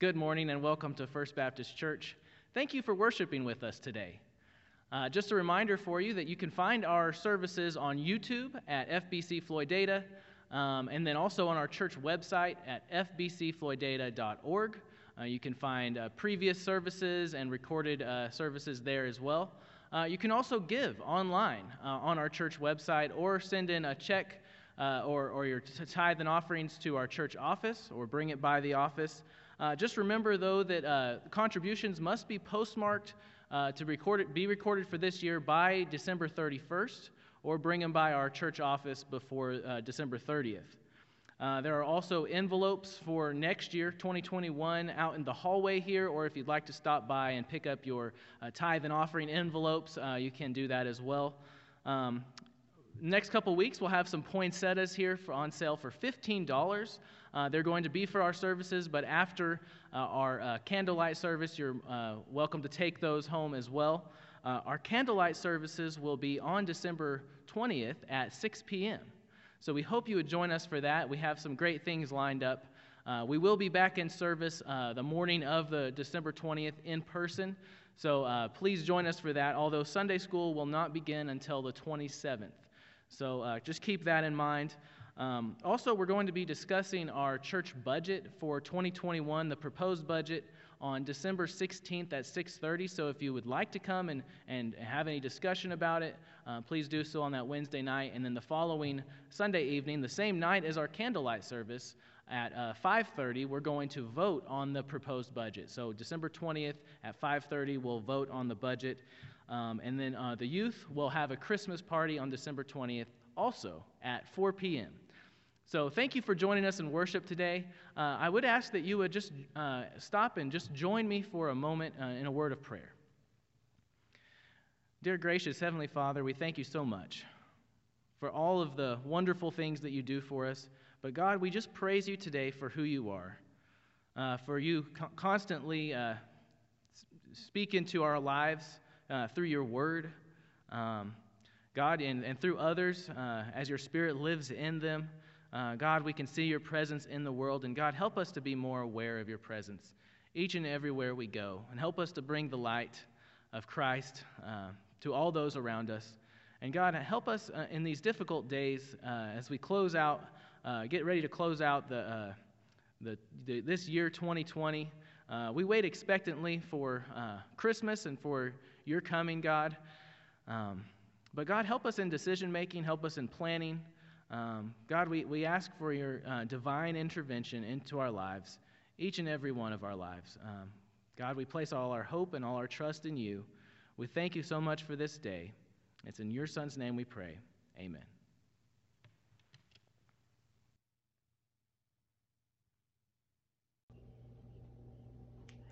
Good morning and welcome to First Baptist Church. Thank you for worshiping with us today. Uh, just a reminder for you that you can find our services on YouTube at FBC Floydada, um, and then also on our church website at fbcfloydada.org. Uh, you can find uh, previous services and recorded uh, services there as well. Uh, you can also give online uh, on our church website or send in a check or, or your tithe and offerings to our church office or bring it by the office. Uh, just remember, though, that uh, contributions must be postmarked uh, to record it, be recorded for this year by December 31st, or bring them by our church office before uh, December 30th. Uh, there are also envelopes for next year, 2021, out in the hallway here, or if you'd like to stop by and pick up your uh, tithe and offering envelopes, you can do that as well. Um, next couple weeks, we'll have some poinsettias here for, on sale for $15. Uh, they're going to be for our services, but after uh, our uh, candlelight service, you're uh, welcome to take those home as well. Uh, our candlelight services will be on December 20th at 6 p.m. So we hope you would join us for that. We have some great things lined up. Uh, we will be back in service the morning of the December 20th in person. So please join us for that, although Sunday school will not begin until the 27th. So just keep that in mind. Um, also, we're going to be discussing our church budget for 2021, the proposed budget, on December 16th at 6:30. So, if you would like to come and, and have any discussion about it, uh, please do so on that Wednesday night. And then the following Sunday evening, the same night as our candlelight service at uh, 5:30, we're going to vote on the proposed budget. So, December 20th at 5:30, we'll vote on the budget. Um, and then uh, the youth will have a Christmas party on December 20th, also at 4 p.m. So, thank you for joining us in worship today. Uh, I would ask that you would just uh, stop and just join me for a moment uh, in a word of prayer. Dear gracious Heavenly Father, we thank you so much for all of the wonderful things that you do for us. But, God, we just praise you today for who you are, uh, for you co- constantly uh, speak into our lives uh, through your word. Um, God, and, and through others, as your spirit lives in them. Uh, God, we can see your presence in the world, and God, help us to be more aware of your presence each and everywhere we go, and help us to bring the light of Christ uh, to all those around us. And God, help us uh, in these difficult days uh, as we close out, uh, get ready to close out the, uh, the, the, this year 2020. we wait expectantly for Christmas and for your coming, God. Um, but God, help us in decision making, help us in planning. Um, God, we, we ask for your uh, divine intervention into our lives, each and every one of our lives. Um, God, we place all our hope and all our trust in you. We thank you so much for this day. It's in your Son's name we pray. Amen.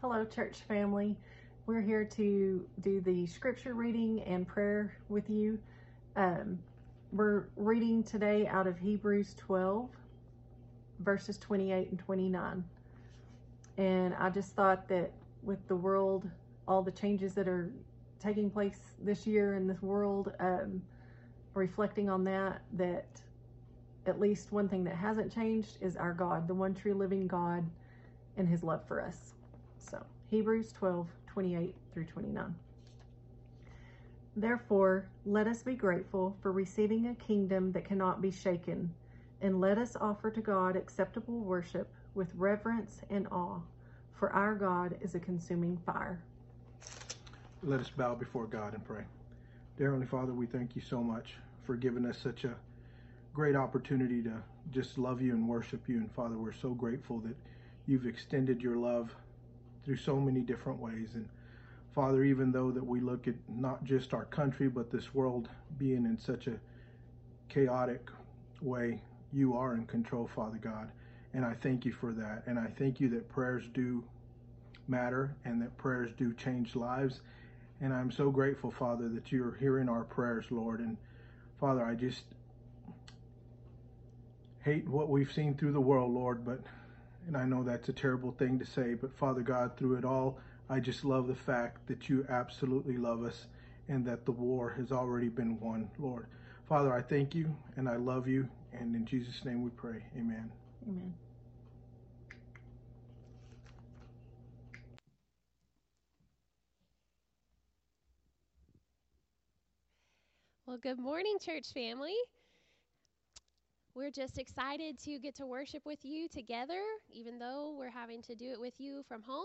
Hello, church family. We're here to do the scripture reading and prayer with you. Um, we're reading today out of Hebrews 12, verses 28 and 29. And I just thought that with the world, all the changes that are taking place this year in this world, um, reflecting on that, that at least one thing that hasn't changed is our God, the one true living God, and his love for us. So, Hebrews 12, 28 through 29. Therefore, let us be grateful for receiving a kingdom that cannot be shaken, and let us offer to God acceptable worship with reverence and awe, for our God is a consuming fire. Let us bow before God and pray. Dear Heavenly Father, we thank you so much for giving us such a great opportunity to just love you and worship you. And Father, we're so grateful that you've extended your love through so many different ways. And Father, even though that we look at not just our country, but this world being in such a chaotic way, you are in control, Father God. And I thank you for that. And I thank you that prayers do matter and that prayers do change lives. And I'm so grateful, Father, that you're hearing our prayers, Lord. And Father, I just hate what we've seen through the world, Lord, but and I know that's a terrible thing to say, but Father God, through it all, I just love the fact that you absolutely love us and that the war has already been won, Lord. Father, I thank you and I love you. And in Jesus' name we pray. Amen. Amen. Well, good morning, church family. We're just excited to get to worship with you together, even though we're having to do it with you from home.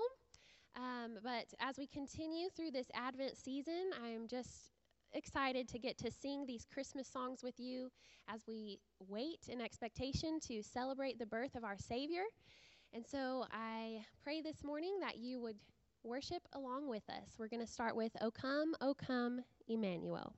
Um, but as we continue through this Advent season, I'm just excited to get to sing these Christmas songs with you as we wait in expectation to celebrate the birth of our Savior. And so I pray this morning that you would worship along with us. We're going to start with O Come, O Come, Emmanuel.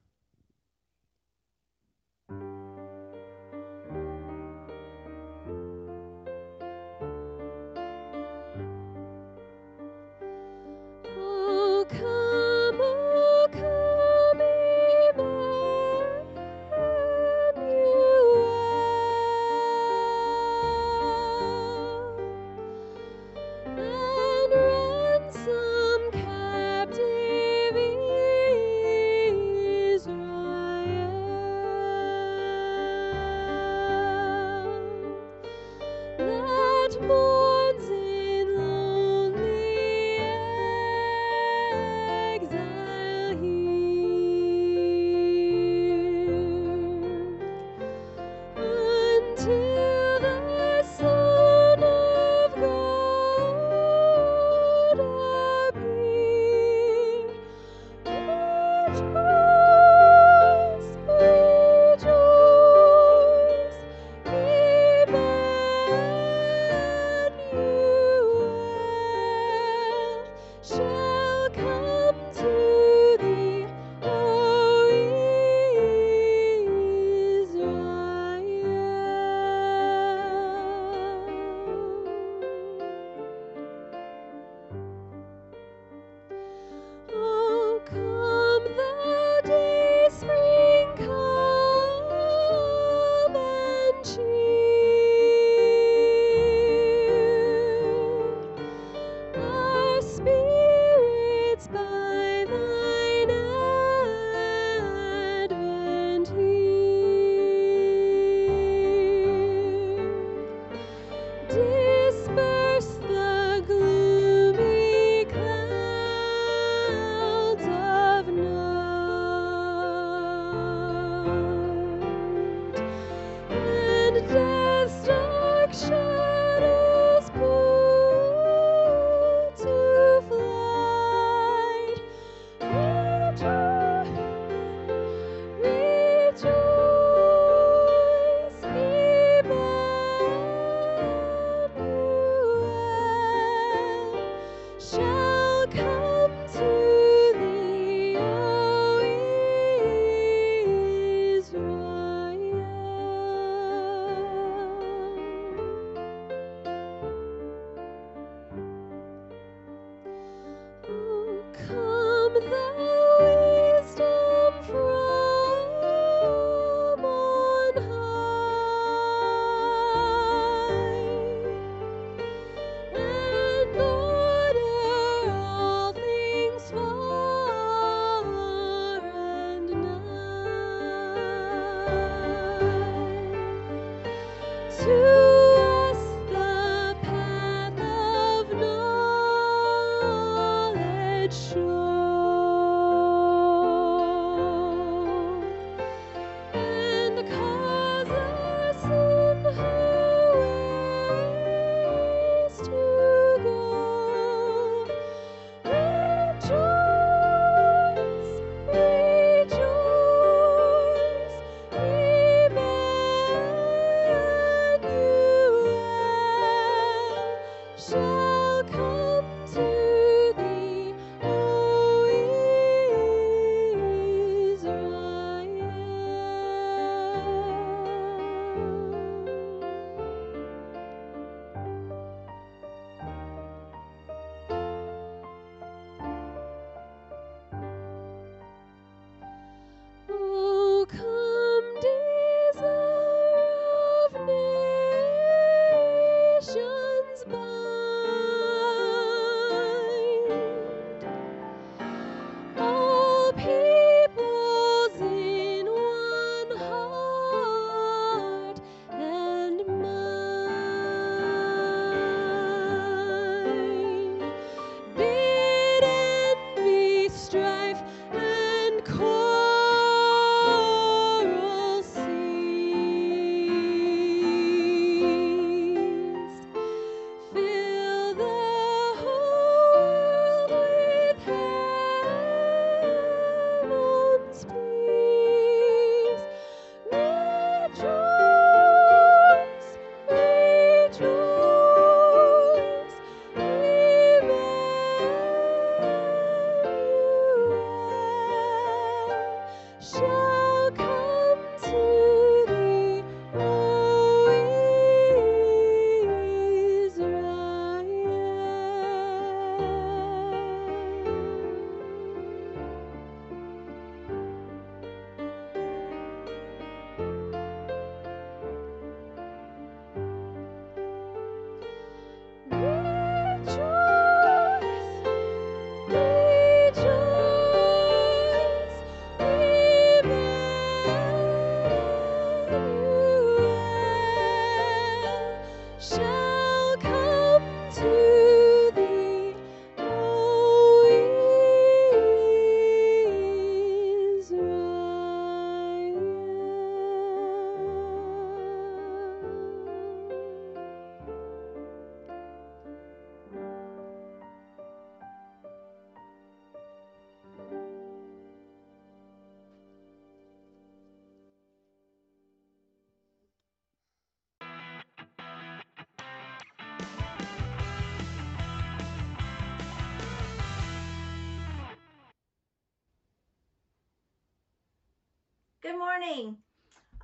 Morning.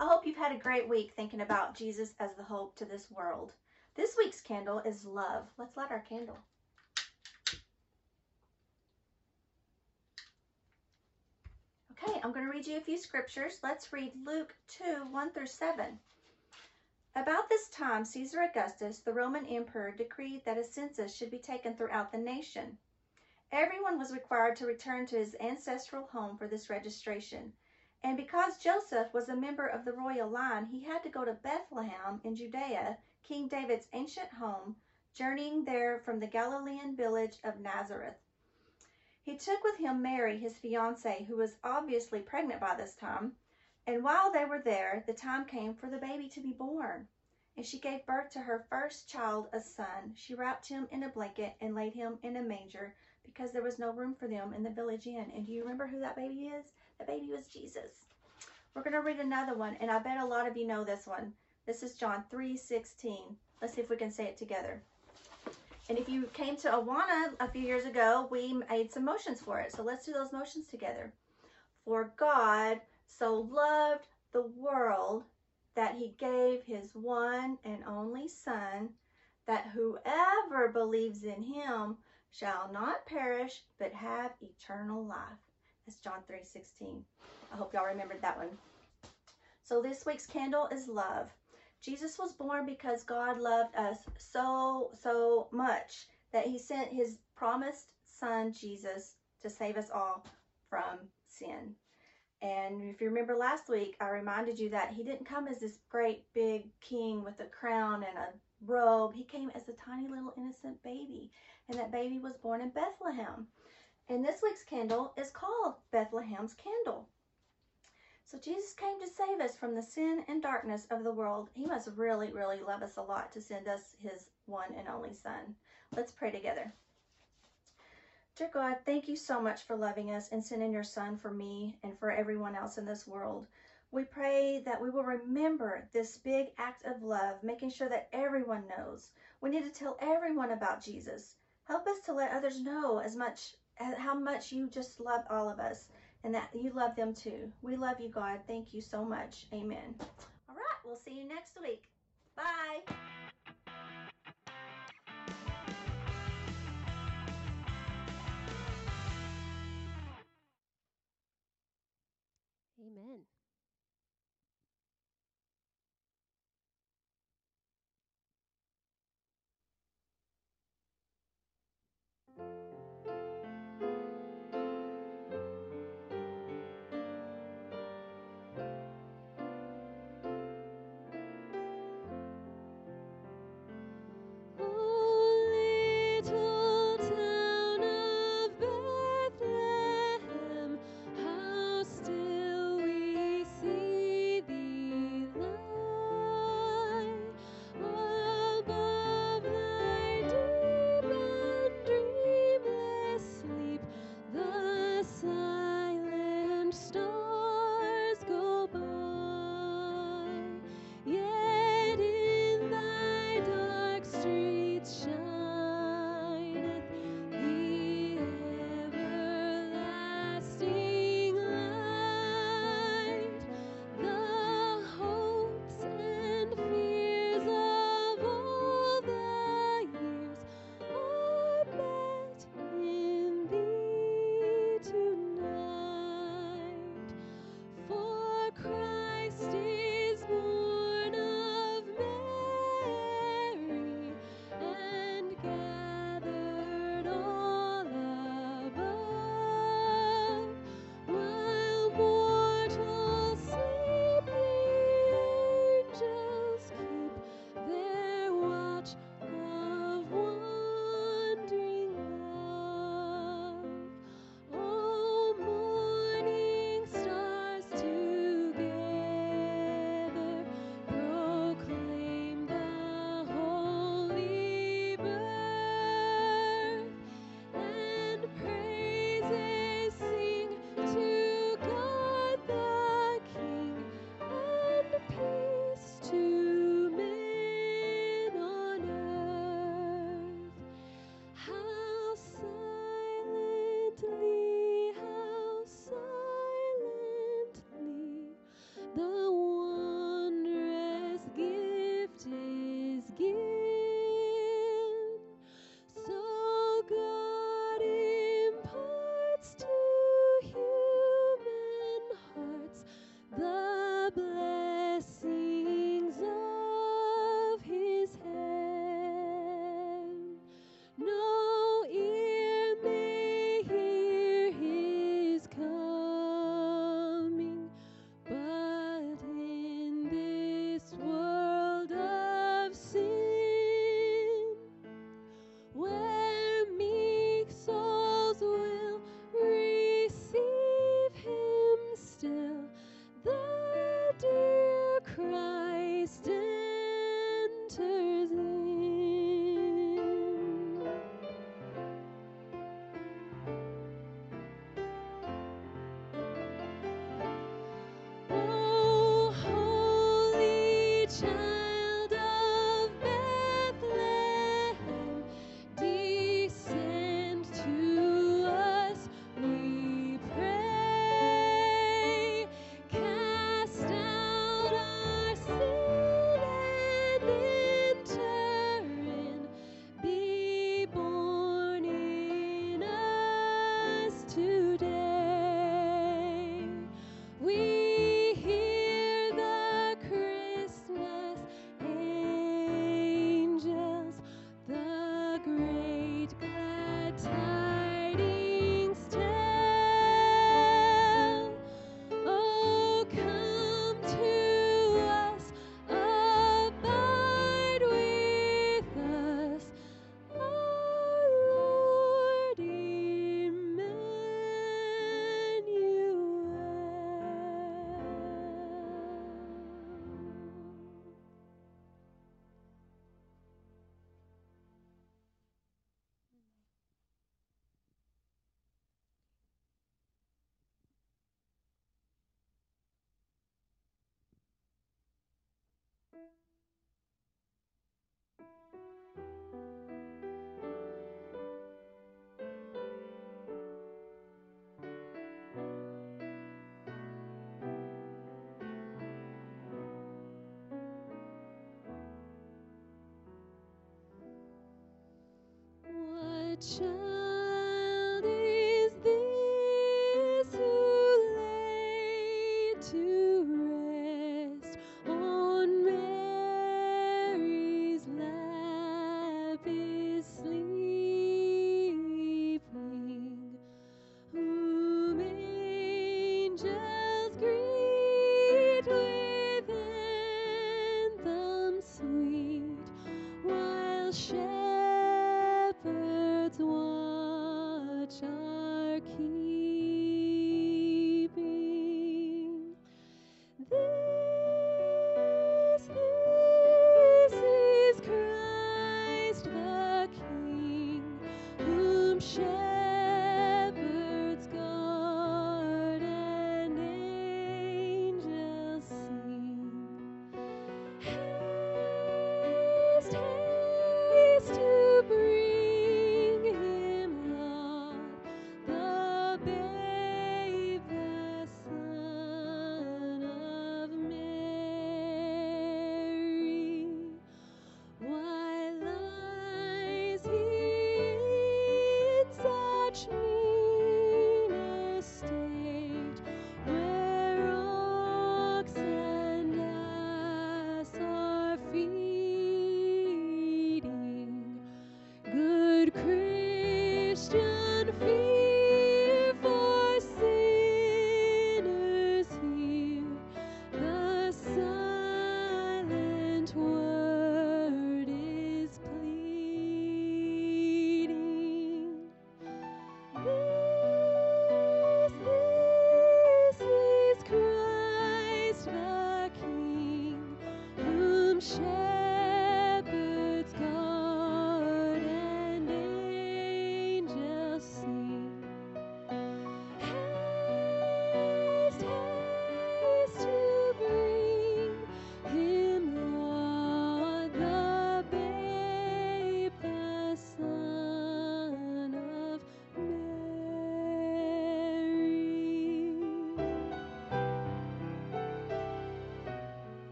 I hope you've had a great week thinking about Jesus as the hope to this world. This week's candle is love. Let's light our candle. Okay, I'm going to read you a few scriptures. Let's read Luke 2 1 through 7. About this time, Caesar Augustus, the Roman emperor, decreed that a census should be taken throughout the nation. Everyone was required to return to his ancestral home for this registration. And because Joseph was a member of the royal line, he had to go to Bethlehem in Judea, King David's ancient home, journeying there from the Galilean village of Nazareth. He took with him Mary, his fiancée, who was obviously pregnant by this time. And while they were there, the time came for the baby to be born. And she gave birth to her first child, a son. She wrapped him in a blanket and laid him in a manger because there was no room for them in the village inn. And do you remember who that baby is? That baby was Jesus. We're going to read another one, and I bet a lot of you know this one. This is John 3:16. Let's see if we can say it together. And if you came to Awana a few years ago, we made some motions for it. So let's do those motions together. For God so loved the world that he gave his one and only Son, that whoever believes in him shall not perish, but have eternal life. That's John 3:16. I hope y'all remembered that one. So this week's candle is love. Jesus was born because God loved us so, so much that he sent his promised son, Jesus, to save us all from sin. And if you remember last week, I reminded you that he didn't come as this great big king with a crown and a robe. He came as a tiny little innocent baby. And that baby was born in Bethlehem. And this week's candle is called Bethlehem's Candle. So Jesus came to save us from the sin and darkness of the world. He must really, really love us a lot to send us his one and only Son. Let's pray together. Dear God, thank you so much for loving us and sending your Son for me and for everyone else in this world. We pray that we will remember this big act of love, making sure that everyone knows. We need to tell everyone about Jesus. Help us to let others know as much how much you just love all of us and that you love them too. We love you, God. Thank you so much. Amen. All right, we'll see you next week. Bye. 这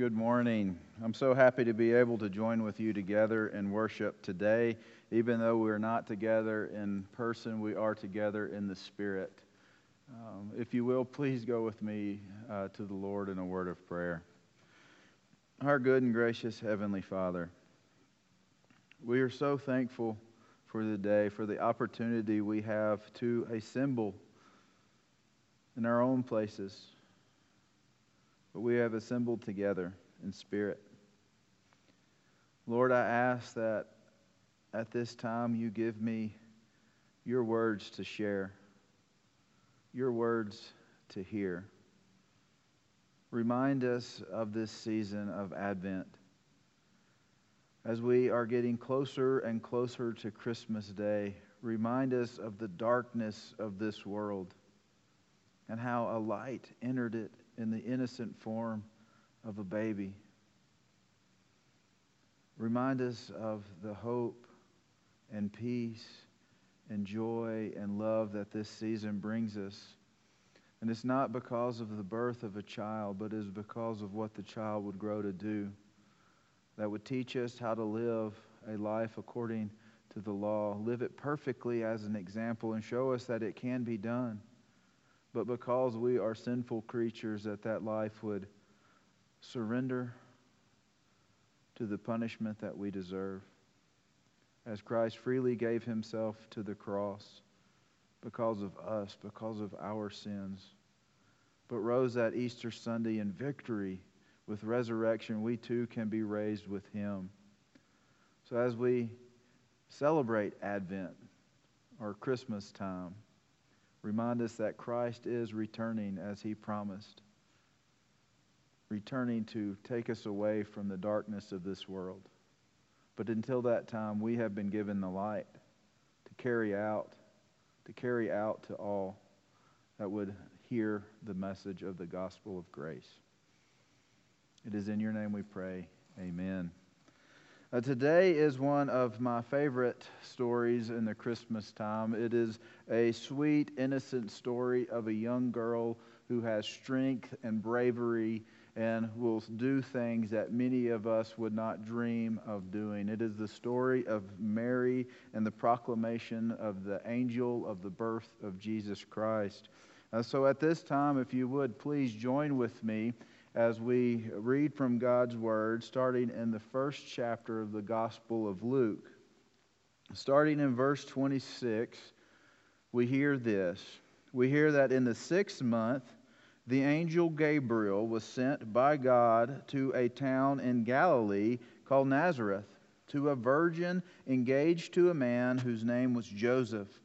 Good morning. I'm so happy to be able to join with you together in worship today. Even though we're not together in person, we are together in the Spirit. Um, if you will, please go with me uh, to the Lord in a word of prayer. Our good and gracious Heavenly Father, we are so thankful for the day, for the opportunity we have to assemble in our own places, but we have assembled together in spirit. Lord, I ask that at this time you give me your words to share, your words to hear. Remind us of this season of Advent. As we are getting closer and closer to Christmas Day, remind us of the darkness of this world and how a light entered it in the innocent form of a baby. Remind us of the hope and peace and joy and love that this season brings us. And it's not because of the birth of a child, but is because of what the child would grow to do that would teach us how to live a life according to the law, live it perfectly as an example, and show us that it can be done. But because we are sinful creatures, that that life would surrender to the punishment that we deserve. As Christ freely gave himself to the cross because of us, because of our sins, but rose that Easter Sunday in victory with resurrection, we too can be raised with him. So as we celebrate Advent or Christmas time, remind us that Christ is returning as he promised, returning to take us away from the darkness of this world. But until that time, we have been given the light to carry out, to carry out to all that would hear the message of the gospel of grace. It is in your name we pray. Amen. Uh, today is one of my favorite stories in the Christmas time. It is a sweet, innocent story of a young girl who has strength and bravery and will do things that many of us would not dream of doing. It is the story of Mary and the proclamation of the angel of the birth of Jesus Christ. Uh, so at this time, if you would please join with me as we read from God's Word, starting in the first chapter of the Gospel of Luke. Starting in verse 26, we hear this. We hear that in the sixth month, the angel Gabriel was sent by God to a town in Galilee called Nazareth, to a virgin engaged to a man whose name was Joseph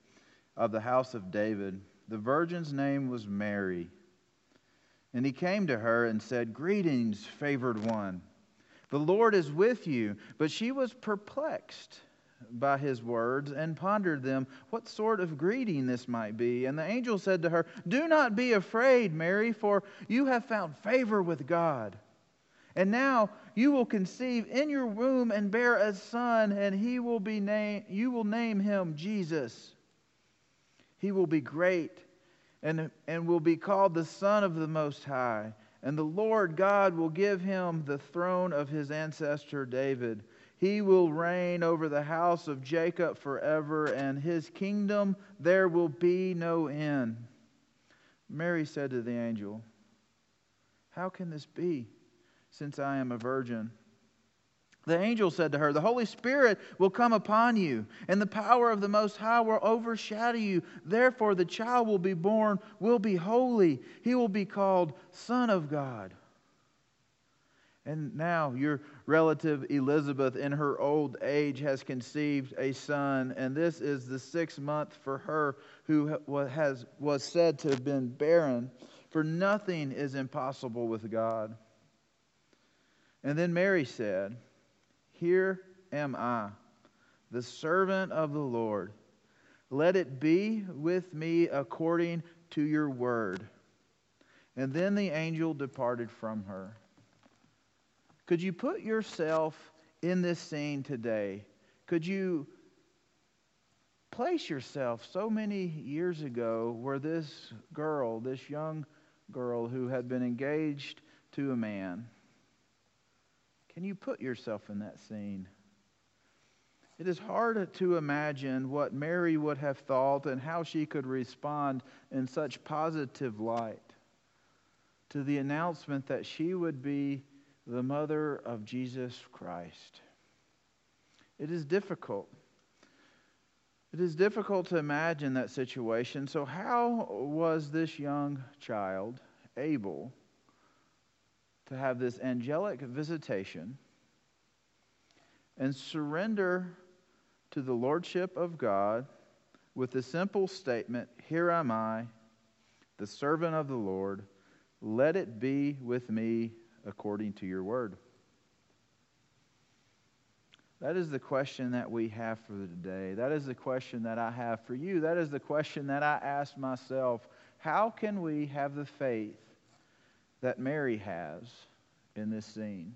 of the house of David. The virgin's name was Mary. And he came to her and said, Greetings, favored one. The Lord is with you. But she was perplexed by his words and pondered them what sort of greeting this might be. And the angel said to her, Do not be afraid, Mary, for you have found favor with God. And now you will conceive in your womb and bear a son, and he will be named, you will name him Jesus. He will be great and, and will be called the Son of the Most High. And the Lord God will give him the throne of his ancestor David. He will reign over the house of Jacob forever, and his kingdom there will be no end. Mary said to the angel, How can this be, since I am a virgin? The angel said to her, The Holy Spirit will come upon you, and the power of the Most High will overshadow you. Therefore, the child will be born, will be holy. He will be called Son of God. And now your relative Elizabeth, in her old age, has conceived a son, and this is the sixth month for her who has, was said to have been barren, for nothing is impossible with God. And then Mary said, here am I, the servant of the Lord. Let it be with me according to your word. And then the angel departed from her. Could you put yourself in this scene today? Could you place yourself so many years ago where this girl, this young girl who had been engaged to a man, Can you put yourself in that scene? It is hard to imagine what Mary would have thought and how she could respond in such positive light to the announcement that she would be the mother of Jesus Christ. It is difficult. It is difficult to imagine that situation. So, how was this young child able to have this angelic visitation and surrender to the Lordship of God with the simple statement Here am I, the servant of the Lord. Let it be with me according to your word. That is the question that we have for today. That is the question that I have for you. That is the question that I ask myself. How can we have the faith that Mary has in this scene?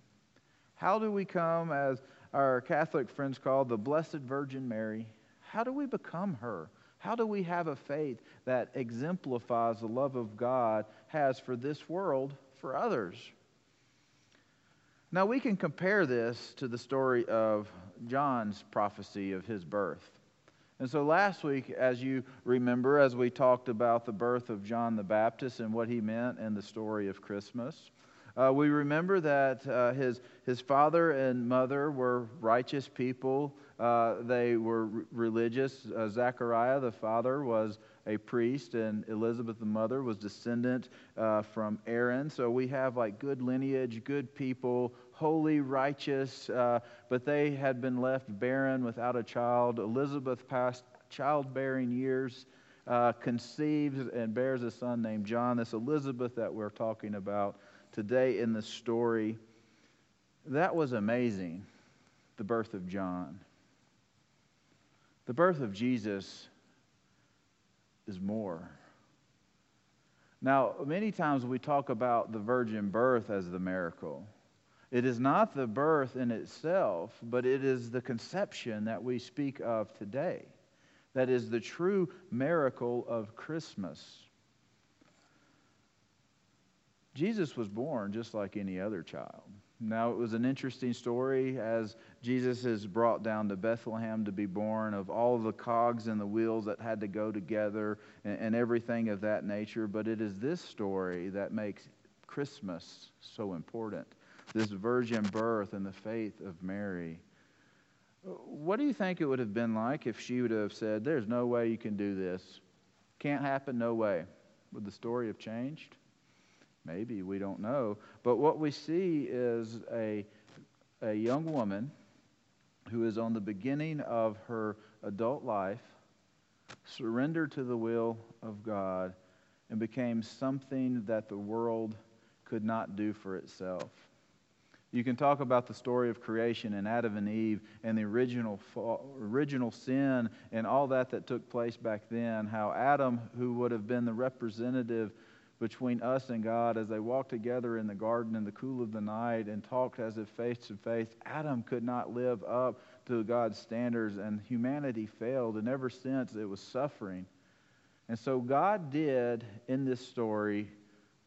How do we come, as our Catholic friends call the Blessed Virgin Mary, how do we become her? How do we have a faith that exemplifies the love of God has for this world, for others? Now, we can compare this to the story of John's prophecy of his birth. And so last week, as you remember, as we talked about the birth of John the Baptist and what he meant and the story of Christmas, uh, we remember that uh, his, his father and mother were righteous people. Uh, they were r- religious. Uh, Zechariah, the father, was a priest, and Elizabeth, the mother, was descendant uh, from Aaron. So we have like good lineage, good people, holy, righteous, uh, but they had been left barren without a child. Elizabeth passed childbearing years. Uh, conceives and bears a son named John. This Elizabeth that we're talking about today in the story. That was amazing, the birth of John. The birth of Jesus is more. Now, many times we talk about the virgin birth as the miracle. It is not the birth in itself, but it is the conception that we speak of today. That is the true miracle of Christmas. Jesus was born just like any other child. Now, it was an interesting story as Jesus is brought down to Bethlehem to be born, of all the cogs and the wheels that had to go together and, and everything of that nature. But it is this story that makes Christmas so important this virgin birth and the faith of Mary. What do you think it would have been like if she would have said, There's no way you can do this? Can't happen, no way. Would the story have changed? Maybe, we don't know. But what we see is a, a young woman who is on the beginning of her adult life, surrendered to the will of God, and became something that the world could not do for itself. You can talk about the story of creation and Adam and Eve and the original fall, original sin and all that that took place back then. How Adam, who would have been the representative between us and God as they walked together in the garden in the cool of the night and talked as if face to face. Adam could not live up to God's standards, and humanity failed, and ever since it was suffering. And so God did in this story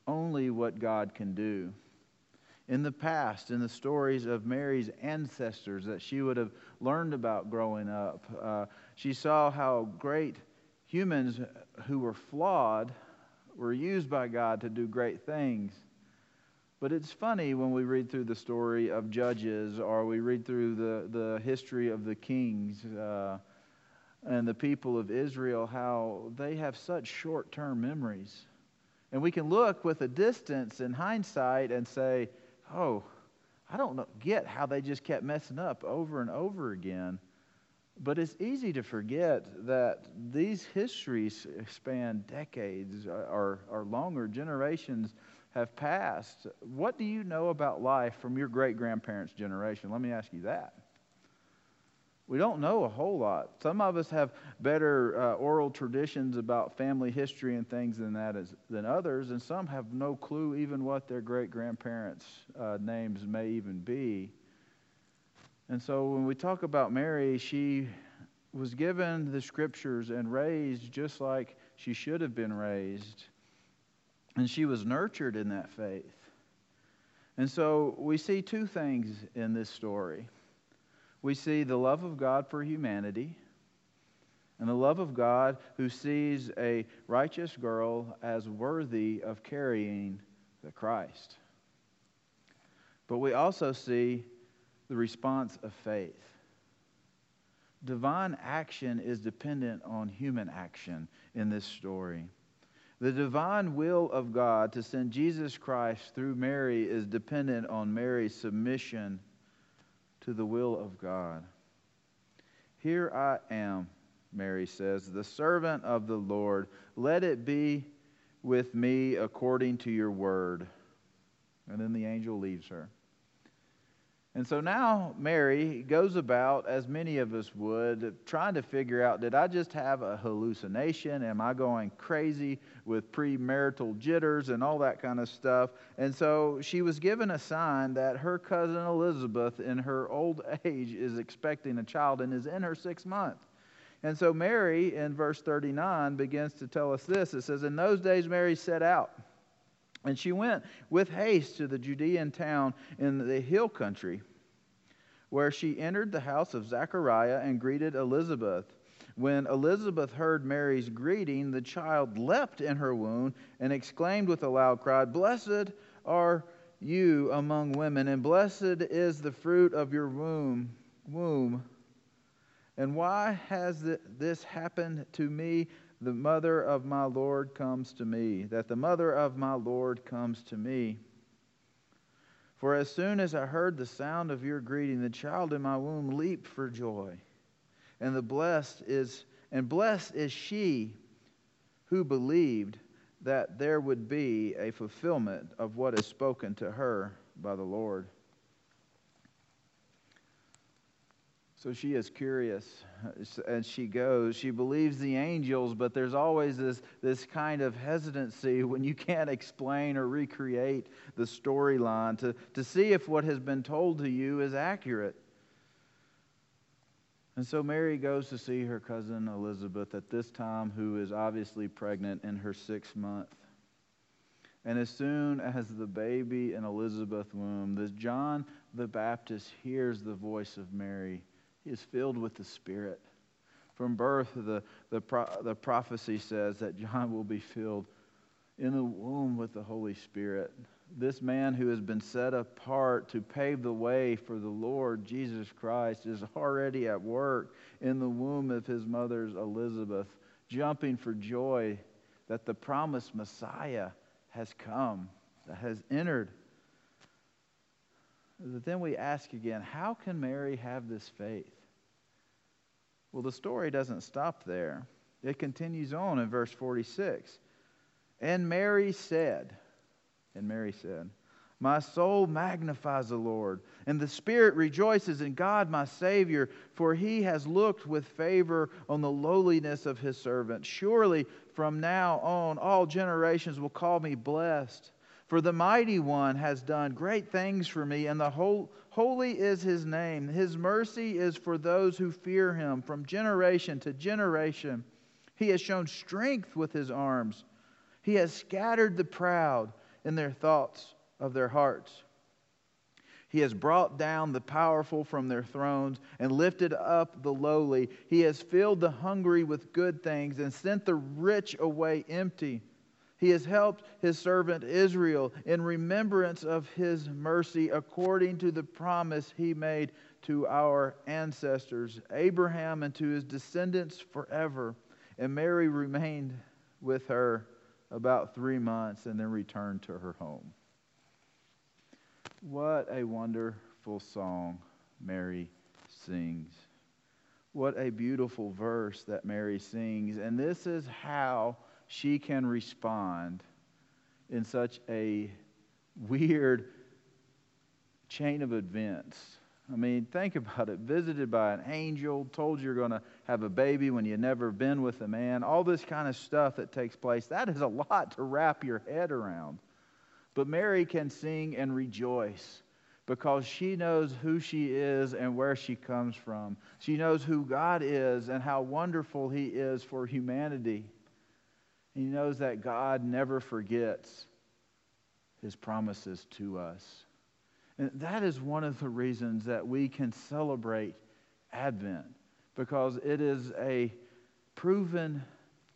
only what God can do. In the past, in the stories of Mary's ancestors that she would have learned about growing up, uh, she saw how great humans who were flawed were used by God to do great things. But it's funny when we read through the story of Judges or we read through the, the history of the kings uh, and the people of Israel, how they have such short term memories. And we can look with a distance in hindsight and say, oh, I don't get how they just kept messing up over and over again. But it's easy to forget that these histories span decades uh, or, or longer, generations have passed. What do you know about life from your great grandparents' generation? Let me ask you that. We don't know a whole lot. Some of us have better uh, oral traditions about family history and things than that as, than others, and some have no clue even what their great grandparents' uh, names may even be. And so when we talk about Mary, she was given the scriptures and raised just like she should have been raised. And she was nurtured in that faith. And so we see two things in this story. We see the love of God for humanity and the love of God who sees a righteous girl as worthy of carrying the Christ. But we also see the response of faith. Divine action is dependent on human action in this story. The divine will of God to send Jesus Christ through Mary is dependent on Mary's submission to the will of God. Here I am, Mary says, the servant of the Lord. Let it be with me according to your word. And then the angel leaves her. And so now Mary goes about, as many of us would, trying to figure out did I just have a hallucination? Am I going crazy with premarital jitters and all that kind of stuff? And so she was given a sign that her cousin Elizabeth, in her old age, is expecting a child and is in her sixth month. And so Mary, in verse 39, begins to tell us this. It says, In those days, Mary set out and she went with haste to the Judean town in the hill country, where she entered the house of Zechariah and greeted Elizabeth. When Elizabeth heard Mary's greeting, the child leapt in her womb and exclaimed with a loud cry, Blessed are you among women, and blessed is the fruit of your womb. womb. And why has this happened to me? The mother of my Lord comes to me, that the mother of my Lord comes to me. For as soon as I heard the sound of your greeting, the child in my womb leaped for joy. And the blessed is and blessed is she who believed that there would be a fulfillment of what is spoken to her by the Lord. So she is curious as she goes. She believes the angels, but there's always this, this kind of hesitancy when you can't explain or recreate the storyline to, to see if what has been told to you is accurate. And so Mary goes to see her cousin Elizabeth at this time, who is obviously pregnant in her sixth month. And as soon as the baby in Elizabeth's womb, this John the Baptist hears the voice of Mary he is filled with the Spirit. From birth, the, the, pro, the prophecy says that John will be filled in the womb with the Holy Spirit. This man who has been set apart to pave the way for the Lord Jesus Christ is already at work in the womb of his mother's Elizabeth, jumping for joy that the promised Messiah has come, that has entered but then we ask again, how can Mary have this faith? Well, the story doesn't stop there. It continues on in verse 46. And Mary said, and Mary said, My soul magnifies the Lord, and the Spirit rejoices in God my Savior, for he has looked with favor on the lowliness of his servant. Surely from now on all generations will call me blessed. For the mighty one has done great things for me, and the whole, holy is his name. His mercy is for those who fear him from generation to generation. He has shown strength with his arms. He has scattered the proud in their thoughts of their hearts. He has brought down the powerful from their thrones and lifted up the lowly. He has filled the hungry with good things and sent the rich away empty. He has helped his servant Israel in remembrance of his mercy according to the promise he made to our ancestors, Abraham, and to his descendants forever. And Mary remained with her about three months and then returned to her home. What a wonderful song Mary sings. What a beautiful verse that Mary sings. And this is how she can respond in such a weird chain of events. I mean, think about it. Visited by an angel, told you're going to have a baby when you've never been with a man, all this kind of stuff that takes place. That is a lot to wrap your head around. But Mary can sing and rejoice because she knows who she is and where she comes from. She knows who God is and how wonderful He is for humanity. He knows that God never forgets his promises to us. And that is one of the reasons that we can celebrate Advent, because it is a proven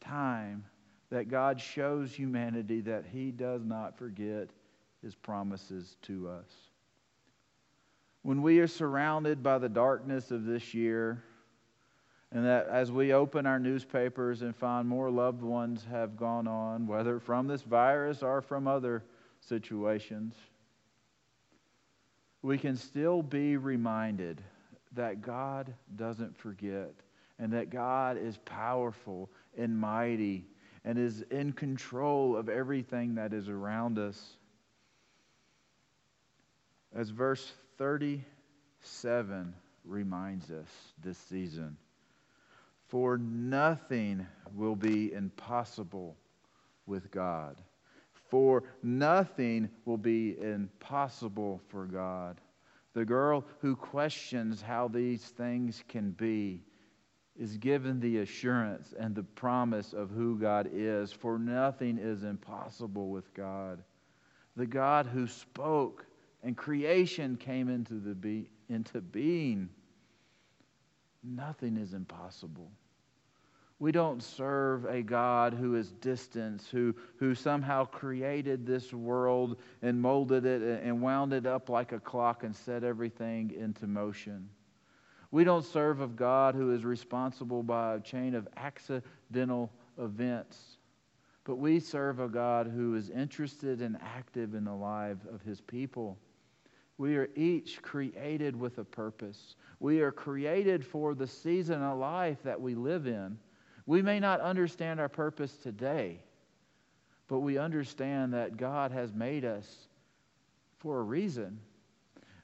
time that God shows humanity that He does not forget His promises to us. When we are surrounded by the darkness of this year, and that as we open our newspapers and find more loved ones have gone on, whether from this virus or from other situations, we can still be reminded that God doesn't forget and that God is powerful and mighty and is in control of everything that is around us. As verse 37 reminds us this season, for nothing will be impossible with God. For nothing will be impossible for God. The girl who questions how these things can be is given the assurance and the promise of who God is, for nothing is impossible with God. The God who spoke and creation came into, the be- into being. Nothing is impossible. We don't serve a God who is distant, who, who somehow created this world and molded it and wound it up like a clock and set everything into motion. We don't serve a God who is responsible by a chain of accidental events, but we serve a God who is interested and active in the life of his people. We are each created with a purpose. We are created for the season of life that we live in. We may not understand our purpose today, but we understand that God has made us for a reason.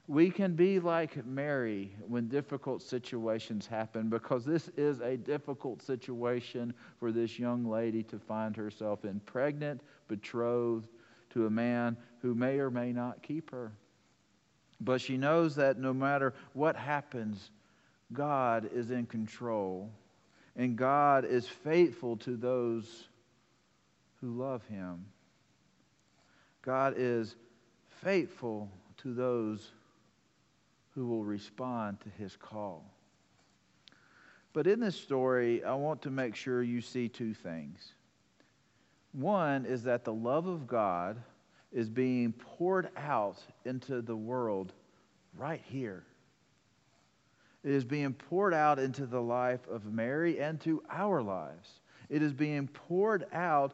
We can be like Mary when difficult situations happen because this is a difficult situation for this young lady to find herself in, pregnant, betrothed to a man who may or may not keep her. But she knows that no matter what happens, God is in control and God is faithful to those who love him. God is faithful to those who will respond to his call. But in this story, I want to make sure you see two things. One is that the love of God is being poured out into the world right here. It is being poured out into the life of Mary and to our lives. It is being poured out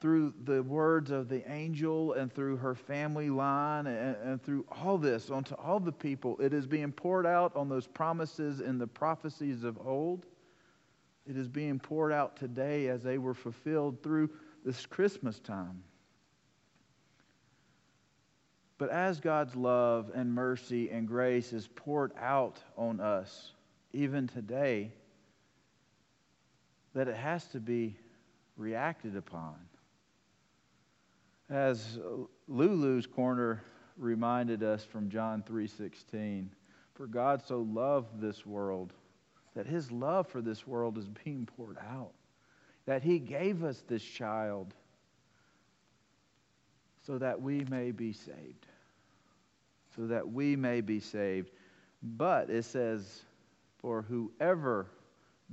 through the words of the angel and through her family line and, and, through all this onto all the people. It is being poured out on those promises in the prophecies of old. It is being poured out today as they were fulfilled through this Christmas time. But as God's love and mercy and grace is poured out on us, even today, that it has to be reacted upon. As Lulu's corner reminded us from John 3:16, for God so loved this world that his love for this world is being poured out. That he gave us this child so that we may be saved so that we may be saved. But it says, for whoever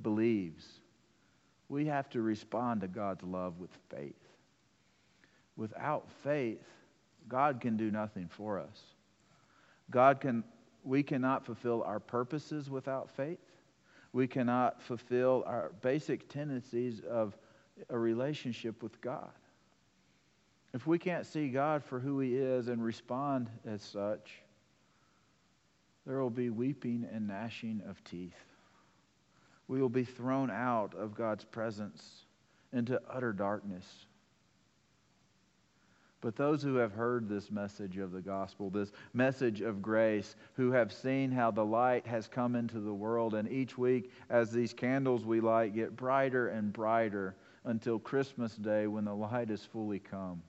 believes, we have to respond to God's love with faith. Without faith, God can do nothing for us. God can we cannot fulfill our purposes without faith. We cannot fulfill our basic tendencies of a relationship with God. If we can't see God for who He is and respond as such, there will be weeping and gnashing of teeth. We will be thrown out of God's presence into utter darkness. But those who have heard this message of the gospel, this message of grace, who have seen how the light has come into the world, and each week as these candles we light get brighter and brighter until Christmas Day when the light is fully come,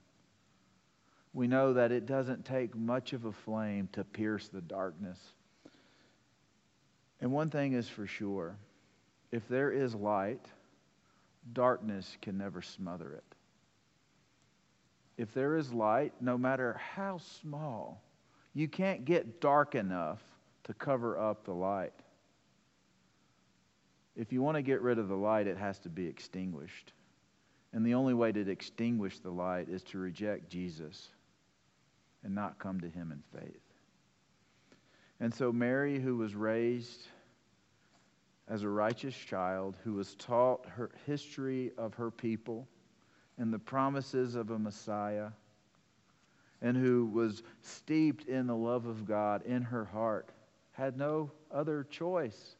we know that it doesn't take much of a flame to pierce the darkness. And one thing is for sure if there is light, darkness can never smother it. If there is light, no matter how small, You can't get dark enough to cover up the light. If you want to get rid of the light, it has to be extinguished. And the only way to extinguish the light is to reject Jesus and not come to him in faith. And so, Mary, who was raised as a righteous child, who was taught her history of her people and the promises of a Messiah, and who was steeped in the love of God in her heart, had no other choice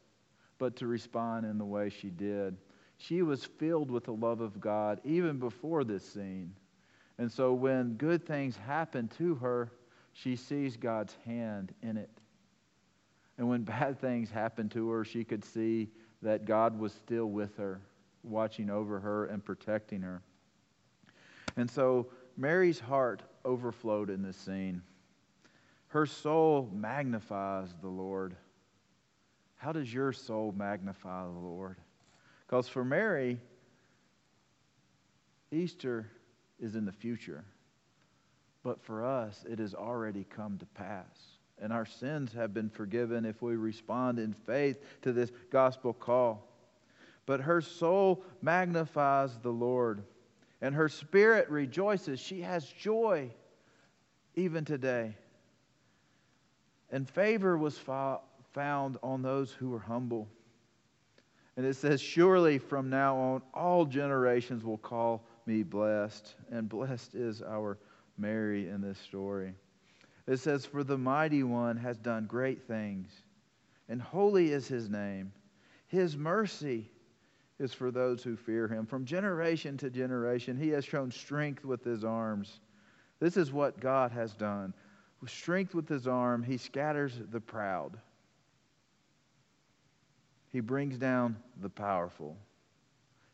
but to respond in the way she did. She was filled with the love of God even before this scene. And so when good things happen to her, she sees God's hand in it. And when bad things happen to her, she could see that God was still with her, watching over her and protecting her. And so Mary's heart overflowed in this scene. Her soul magnifies the Lord. How does your soul magnify the Lord? Because for Mary, Easter is in the future. But for us, it has already come to pass. And our sins have been forgiven if we respond in faith to this gospel call. But her soul magnifies the Lord, and her spirit rejoices. She has joy even today. And favor was found on those who were humble. And it says, Surely from now on, all generations will call me blessed. And blessed is our Mary in this story. It says, For the mighty one has done great things, and holy is his name. His mercy is for those who fear him. From generation to generation, he has shown strength with his arms. This is what God has done. With strength with his arm, he scatters the proud. He brings down the powerful.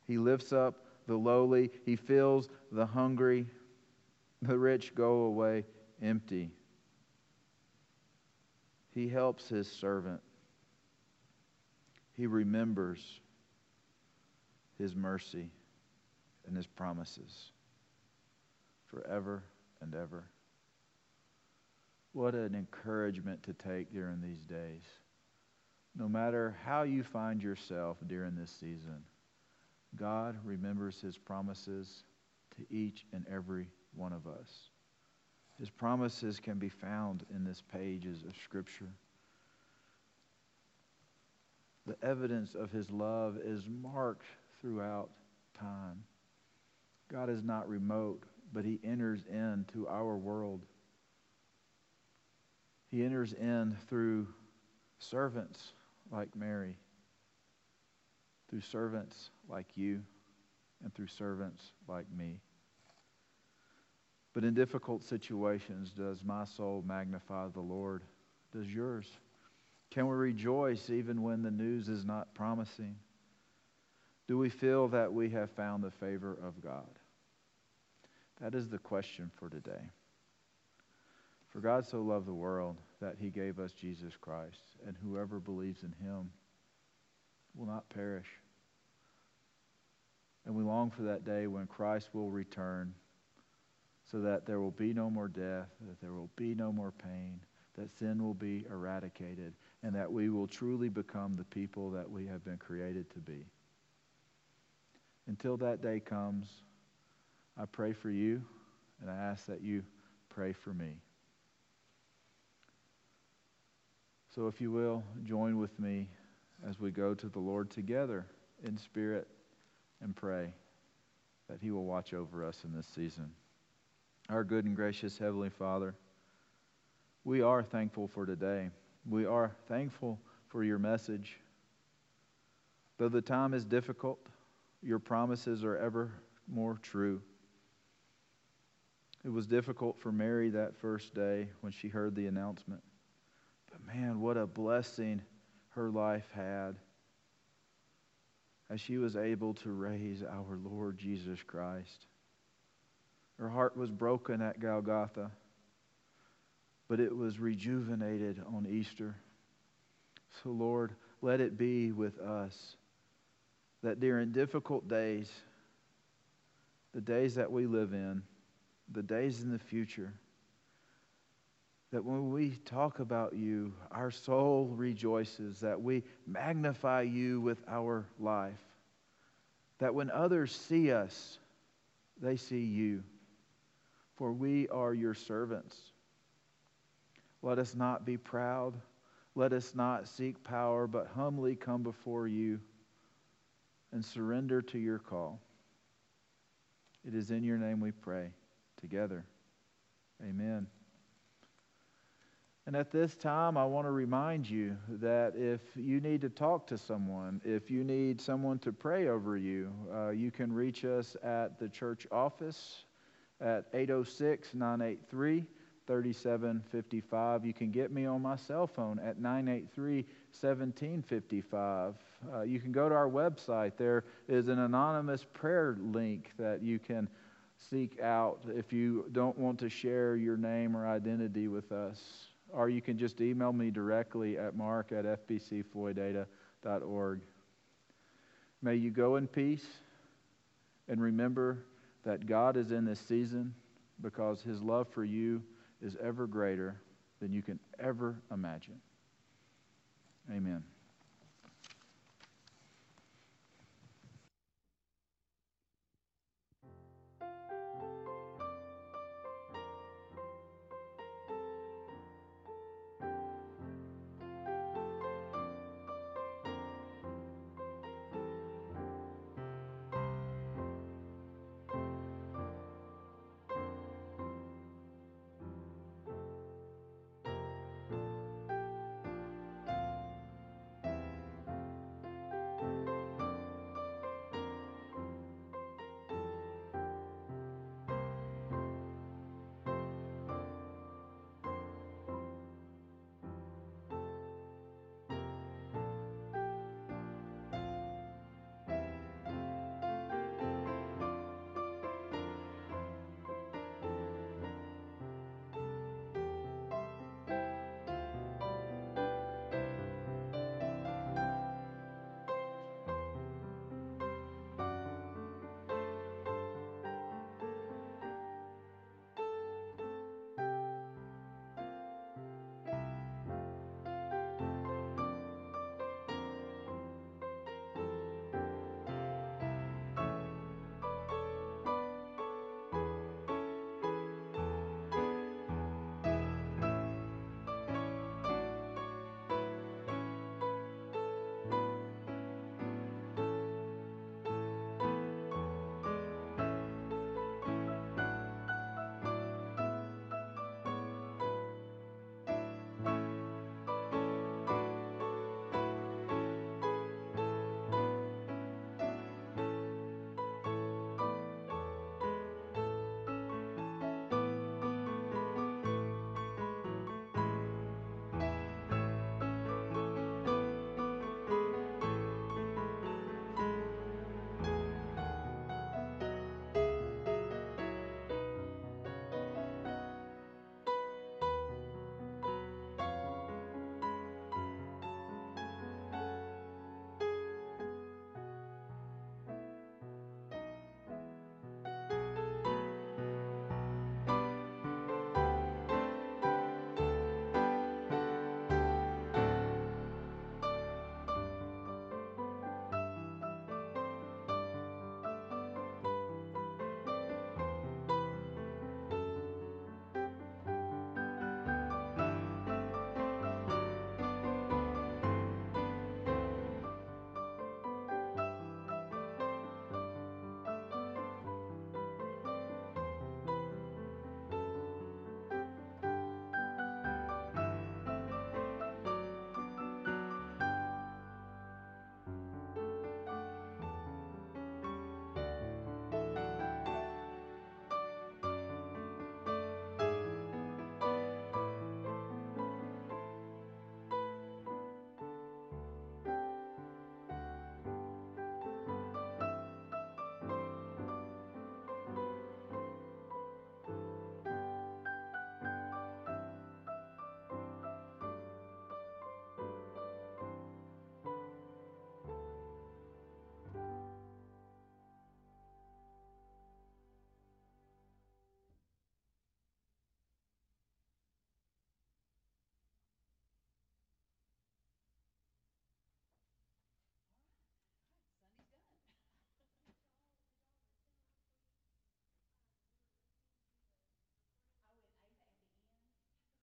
He lifts up the lowly. He fills the hungry. The rich go away empty. He helps his servant. He remembers his mercy and his promises forever and ever. What an encouragement to take during these days. No matter how you find yourself during this season, God remembers his promises to each and every one of us. His promises can be found in this pages of Scripture. The evidence of his love is marked throughout time. God is not remote, but he enters into our world. He enters in through servants like Mary, through servants like you, and through servants like me. But in difficult situations, does my soul magnify the Lord? Does yours? Can we rejoice even when the news is not promising? Do we feel that we have found the favor of God? That is the question for today. For God so loved the world that he gave us Jesus Christ, and whoever believes in him will not perish. And we long for that day when Christ will return so that there will be no more death, that there will be no more pain, that sin will be eradicated, and that we will truly become the people that we have been created to be. Until that day comes, I pray for you, and I ask that you pray for me. So, if you will, join with me as we go to the Lord together in spirit and pray that He will watch over us in this season. Our good and gracious Heavenly Father, we are thankful for today. We are thankful for your message. Though the time is difficult, your promises are ever more true. It was difficult for Mary that first day when she heard the announcement. But man, what a blessing her life had as she was able to raise our Lord Jesus Christ. Her heart was broken at Golgotha, but it was rejuvenated on Easter. So, Lord, let it be with us that during difficult days, the days that we live in, the days in the future, that when we talk about you, our soul rejoices, that we magnify you with our life, that when others see us, they see you, for we are your servants. Let us not be proud. Let us not seek power, but humbly come before you and surrender to your call. It is in your name we pray together. Amen. And at this time, I want to remind you that if you need to talk to someone, if you need someone to pray over you, uh, you can reach us at the church office at 806 983 3755. You can get me on my cell phone at 983 1755. Uh, you can go to our website. There is an anonymous prayer link that you can seek out if you don't want to share your name or identity with us or you can just email me directly at mark at fbcfloydada.org. May you go in peace and remember that God is in this season because his love for you is ever greater than you can ever imagine. Amen.